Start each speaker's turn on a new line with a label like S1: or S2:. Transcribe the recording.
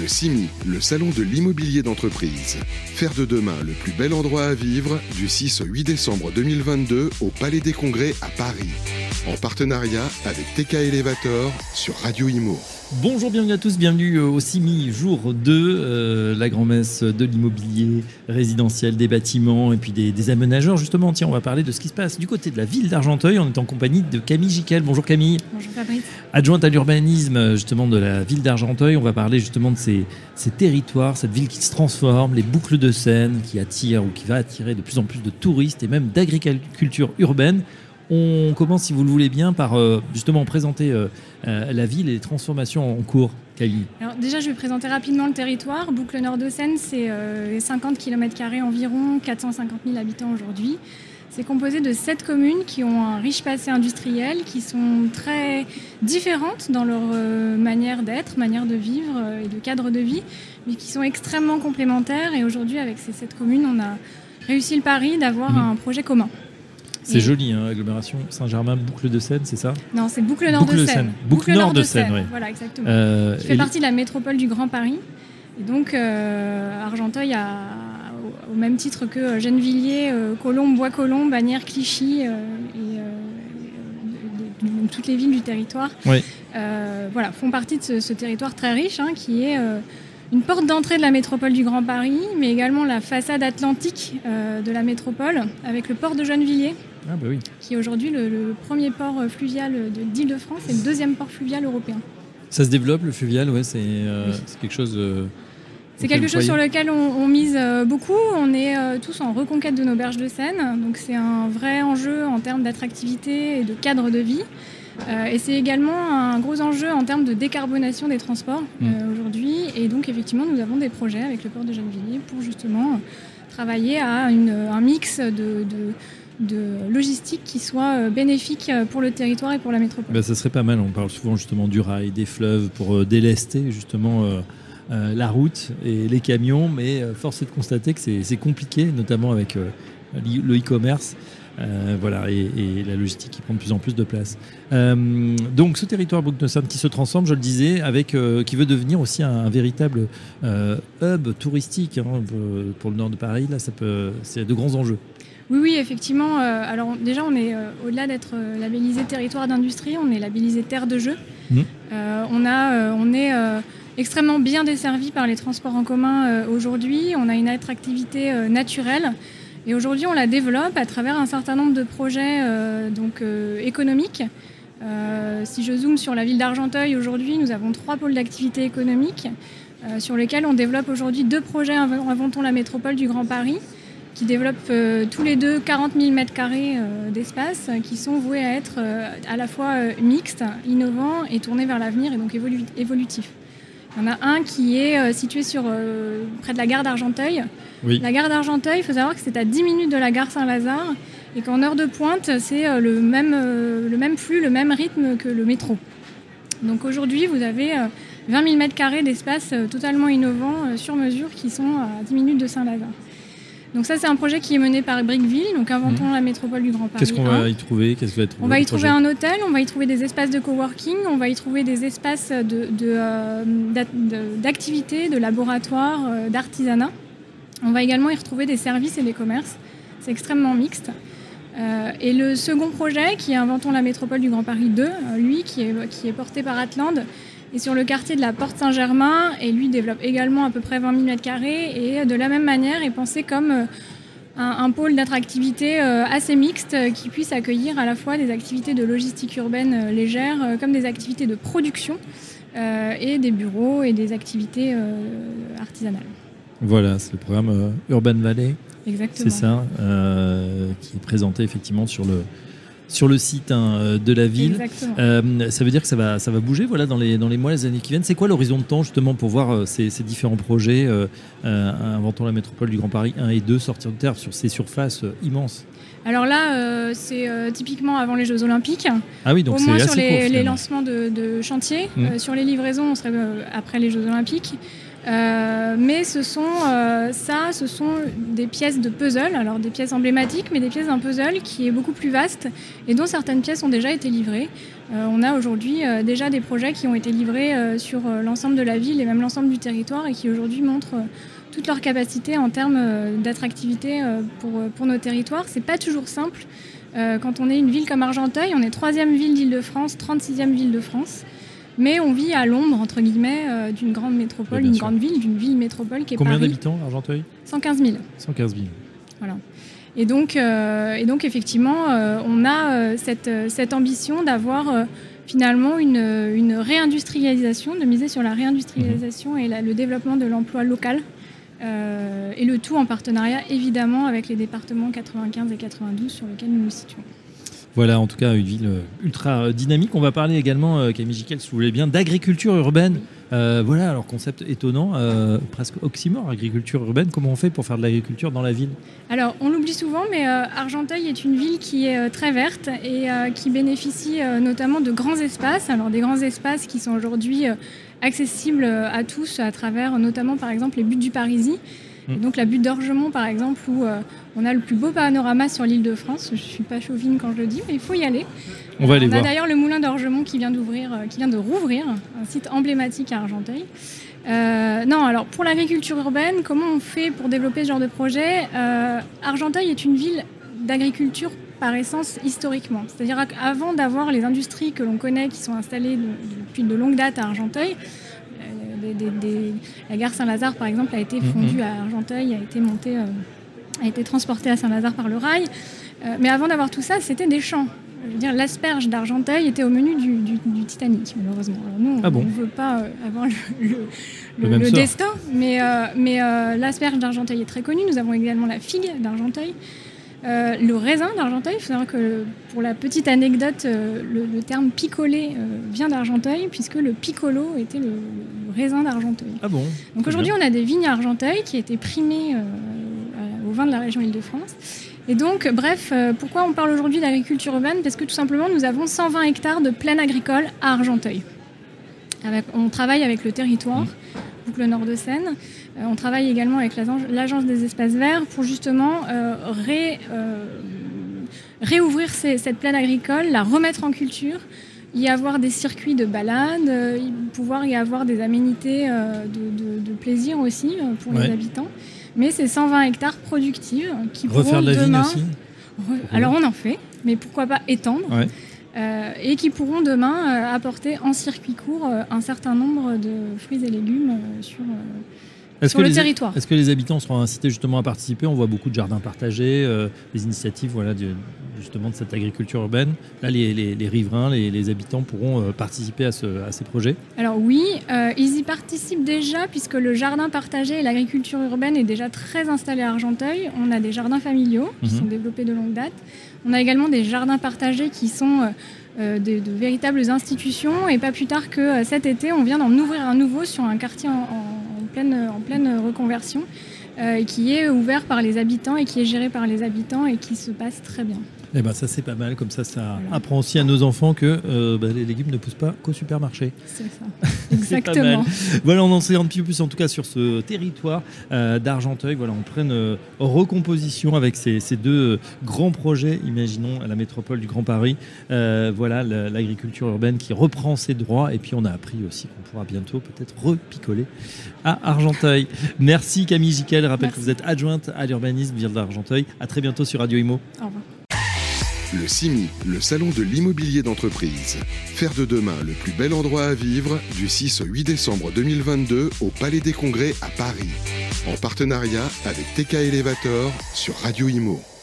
S1: Le CIMI, le salon de l'immobilier d'entreprise. Faire de demain le plus bel endroit à vivre du 6 au 8 décembre 2022 au Palais des Congrès à Paris. En partenariat avec TK Elevator sur Radio Imo.
S2: Bonjour, bienvenue à tous, bienvenue au CIMI jour 2, euh, la grand-messe de l'immobilier résidentiel, des bâtiments et puis des, aménageurs. Justement, tiens, on va parler de ce qui se passe du côté de la ville d'Argenteuil. On est en compagnie de Camille Jiquel. Bonjour Camille.
S3: Bonjour Fabrice.
S2: Adjointe à l'urbanisme justement de la ville d'Argenteuil. On va parler justement de ces, ces, territoires, cette ville qui se transforme, les boucles de Seine qui attirent ou qui va attirer de plus en plus de touristes et même d'agriculture urbaine. On commence, si vous le voulez bien, par euh, justement présenter euh, euh, la ville et les transformations en cours.
S3: Alors déjà, je vais présenter rapidement le territoire. Boucle Nord de Seine, c'est 50 km environ, 450 000 habitants aujourd'hui. C'est composé de sept communes qui ont un riche passé industriel, qui sont très différentes dans leur manière d'être, manière de vivre et de cadre de vie, mais qui sont extrêmement complémentaires. Et aujourd'hui, avec ces sept communes, on a réussi le pari d'avoir mmh. un projet commun.
S2: C'est joli, hein, agglomération Saint-Germain, Boucle de Seine, c'est ça
S3: Non, c'est Boucle Nord de Seine.
S2: Boucle, Nord, de Seine, oui.
S3: Voilà, exactement. Euh, qui fait partie de la métropole du Grand Paris. Et donc, euh, Argenteuil, a, au, même titre que Gennevilliers, euh, Colombes, Bois-Colombes, Bagnères, Clichy et toutes les villes du territoire, voilà, font partie de ce, territoire très riche hein, qui est une porte d'entrée de la métropole du Grand Paris, mais également la façade atlantique de la métropole avec le port de Gennevilliers
S2: ah, bah
S3: qui est aujourd'hui le, premier port fluvial d'Île-de-France et le deuxième port fluvial européen.
S2: Ça se développe le fluvial, ouais, c'est euh, quelque chose. Euh,
S3: c'est quelque chose sur lequel on, mise euh, beaucoup. On est tous en reconquête de nos berges de Seine, donc c'est un vrai enjeu en termes d'attractivité et de cadre de vie. et c'est également un gros enjeu en termes de décarbonation des transports mm. aujourd'hui. Et donc effectivement, nous avons des projets avec le port de Gennevilliers pour justement travailler à un mix de de logistique qui soit euh, bénéfique euh, pour le territoire et pour la métropole.
S2: Ben, ça serait pas mal, on parle souvent justement du rail, des fleuves pour euh, délester justement la route et les camions, mais force est de constater que c'est compliqué, notamment avec le e-commerce. voilà, et, la logistique qui prend de plus en plus de place. donc ce territoire Brucknesson qui se transforme, je le disais, avec, qui veut devenir aussi un, véritable hub touristique hein, pour le nord de Paris, là, ça peut, c'est de grands enjeux.
S3: Oui, oui, effectivement. Euh, alors déjà, on est euh, au-delà d'être euh, labellisé territoire d'industrie, on est labellisé terre de jeu. Mmh. on, a, on est extrêmement bien desservi par les transports en commun aujourd'hui. On a une attractivité naturelle. Et aujourd'hui, on la développe à travers un certain nombre de projets donc, économiques. si je zoome sur la ville d'Argenteuil, aujourd'hui, nous avons trois pôles d'activité économique sur lesquels on développe aujourd'hui deux projets Inventons la métropole du Grand Paris qui développent euh, tous les deux 40 000 mètres carrés euh, d'espace qui sont voués à être euh, à la fois mixtes, innovants et tournés vers l'avenir et donc évolutifs. Il y en a un qui est situé sur, près de la gare d'Argenteuil. La gare d'Argenteuil, il faut savoir que c'est à 10 minutes de la gare Saint-Lazare et qu'en heure de pointe, c'est le, même, le même flux, le même rythme que le métro. Donc aujourd'hui, vous avez 20 000 mètres carrés d'espace totalement innovants sur mesure qui sont à 10 minutes de Saint-Lazare. Donc ça, c'est un projet qui est mené par Brickville, donc inventons mmh. la métropole du Grand Paris.
S2: Qu'est-ce qu'on va y trouver? Qu'est-ce
S3: va être On va y trouver un hôtel, on va y trouver des espaces de coworking, on va y trouver des espaces d'activités, de, de, de, laboratoires, euh, d'artisanat. On va également y retrouver des services et des commerces. C'est extrêmement mixte. Euh, et le second projet, qui est Inventons la métropole du Grand Paris 2, euh, lui, qui est, qui est porté par Atlande, et sur le quartier de la Porte Saint-Germain, et lui développe également à peu près 20 000 m2, et de la même manière est pensé comme euh, un, pôle d'attractivité euh, assez mixte euh, qui puisse accueillir à la fois des activités de logistique urbaine légère comme des activités de production et des bureaux et des activités artisanales.
S2: Voilà, c'est le programme Urban Valley.
S3: Exactement.
S2: C'est ça, qui est présenté effectivement sur le, sur le site hein, euh, de la ville. Euh, ça veut dire que ça va, ça va bouger voilà, dans, les, dans les mois, les années qui viennent. C'est quoi l'horizon de temps justement pour voir euh, ces, différents projets Inventons la métropole du Grand Paris 1 et 2 sortir de terre sur ces surfaces immenses?
S3: Alors là, c'est typiquement avant les Jeux Olympiques.
S2: Ah oui, donc
S3: Au moins sur les,
S2: court,
S3: les
S2: finalement.
S3: lancements de, de chantier.
S2: Mm.
S3: Euh, sur les livraisons, on serait euh, après les Jeux Olympiques. Euh, mais ce sont euh, ça, ce sont des pièces de puzzle, alors des pièces emblématiques, mais des pièces d'un puzzle qui est beaucoup plus vaste et dont certaines pièces ont déjà été livrées. Euh, on a aujourd'hui déjà des projets qui ont été livrés sur l'ensemble de la ville et même l'ensemble du territoire et qui aujourd'hui montrent toute leur capacité en termes d'attractivité pour, pour nos territoires. C'est pas toujours simple. Quand on est une ville comme Argenteuil, on est troisième ville d'Île-de-France, 36e ville de France. Mais on vit à l'ombre, entre guillemets, euh, d'une grande métropole, d'une grande ville, d'une ville métropole qui est
S2: Combien
S3: Paris.
S2: d'habitants, Argenteuil?
S3: 115 000.
S2: 115 000.
S3: Et donc, euh, et donc effectivement, euh, on a cette, cette ambition d'avoir finalement une, une réindustrialisation, de miser sur la réindustrialisation et la- le développement de l'emploi local. Et le tout en partenariat évidemment avec les départements 95 et 92 sur lesquels nous nous situons.
S2: Voilà, en tout cas, une ville euh, ultra dynamique. On va parler également, euh, Camille Giquel, si vous voulez bien, d'agriculture urbaine. Euh, voilà, alors concept étonnant, presque oxymore, agriculture urbaine. Comment on fait pour faire de l'agriculture dans la ville?
S3: Alors, on l'oublie souvent, mais Argenteuil est une ville qui est très verte et qui bénéficie notamment de grands espaces. Alors, des grands espaces qui sont aujourd'hui accessibles à tous à travers notamment, par exemple, les buttes du Parisis. Et
S2: Mm.
S3: donc, la butte d'Orgemont, par exemple, où euh, on a le plus beau panorama sur l'île de France. Je ne suis pas chauvine quand je le dis, mais il faut y aller.
S2: On va aller
S3: on a d'ailleurs le moulin d'Orgemont qui vient d'ouvrir, euh, qui vient de rouvrir, un site emblématique à Argenteuil. Euh, non, alors pour l'agriculture urbaine, comment on fait pour développer ce genre de projet? Argenteuil est une ville d'agriculture par essence historiquement. C'est-à-dire qu'avant d'avoir les industries que l'on connaît qui sont installées de- depuis de longues dates à Argenteuil, des- des- des- la gare Saint-Lazare par exemple a été
S2: Mhm.
S3: fondue à Argenteuil, a été montée, euh, a été transportée à Saint-Lazare par le rail. Euh, mais avant d'avoir tout ça, c'était des champs. Je veux dire, l'asperge d'Argenteuil était au menu du, du- du Titanic, malheureusement. Alors nous, on
S2: Ah bon
S3: ne veut pas euh, avoir le, destin, mais, mais l'asperge d'Argenteuil est très connue. Nous avons également la figue d'Argenteuil. Euh, le raisin d'Argenteuil, il faut savoir que pour la petite anecdote, euh, le, le terme picolé euh, vient d'Argenteuil, puisque le piccolo était le raisin d'Argenteuil.
S2: Ah bon
S3: Donc aujourd'hui, on a des vignes à Argenteuil qui étaient primées euh, à- au vin de la région Île-de-France. Et donc, bref, euh, pourquoi on parle aujourd'hui d'agriculture urbaine? Parce que tout simplement, nous avons 120 hectares de plaine agricole à Argenteuil. Avec- on travaille avec le territoire, boucle nord de Seine. Euh, on travaille également avec l'agence- l'agence des espaces verts pour justement euh, ré- euh, réouvrir ces- cette plaine agricole, la remettre en culture, y avoir des circuits de balade, euh, pouvoir y avoir des aménités euh, de, de- de plaisir aussi euh, pour
S2: Ouais.
S3: les habitants. Mais c'est 120 hectares productifs qui
S2: Refaire
S3: pourront
S2: de la
S3: demain...
S2: aussi
S3: Re- Alors on en fait, mais pourquoi pas étendre
S2: Ouais.
S3: Euh, et qui pourront demain apporter en circuit court un certain nombre de fruits et légumes sur, le
S2: les-
S3: territoire.
S2: Est-ce que les habitants seront incités justement à participer? On voit beaucoup de jardins partagés, euh, des initiatives voilà, de- justement de cette agriculture urbaine. Là, les, les- les riverains, les, les habitants pourront euh, participer à, ce- à ces projets.
S3: Alors oui, euh, ils y participent déjà puisque le jardin partagé et l'agriculture urbaine est déjà très installé à Argenteuil. On a des jardins familiaux qui
S2: Mhm.
S3: sont développés de longue date. On a également des jardins partagés qui sont euh, de, de véritables institutions. Et pas plus tard que cet été, on vient d'en ouvrir un nouveau sur un quartier en, en- en pleine, en pleine reconversion. euh, qui est ouvert par les habitants et qui est géré par les habitants et qui se passe très bien.
S2: Eh ben, ça, c'est pas mal. Comme ça, ça
S3: Voilà.
S2: apprend aussi à nos enfants que euh, bah, les légumes ne poussent pas qu'au supermarché.
S3: C'est ça. Exactement.
S2: Voilà, on en sait un petit peu plus en tout cas sur ce territoire euh, d'Argenteuil. Voilà, on prenne euh, recomposition avec ces, ces deux grands projets, imaginons à la métropole du Grand Paris. Voilà, la- l'agriculture urbaine qui reprend ses droits. Et puis on a appris aussi qu'on pourra bientôt peut-être repicoler à Argenteuil. Merci Camille Giquel. Rappelle
S3: Merci.
S2: que vous êtes adjointe à l'urbanisme ville d'Argenteuil. À très bientôt sur Radio Imo.
S3: Au revoir.
S1: Le CIMI, le salon de l'immobilier d'entreprise. Faire de demain le plus bel endroit à vivre du 6 au 8 décembre 2022 au Palais des Congrès à Paris. En partenariat avec TK Elevator sur Radio Imo.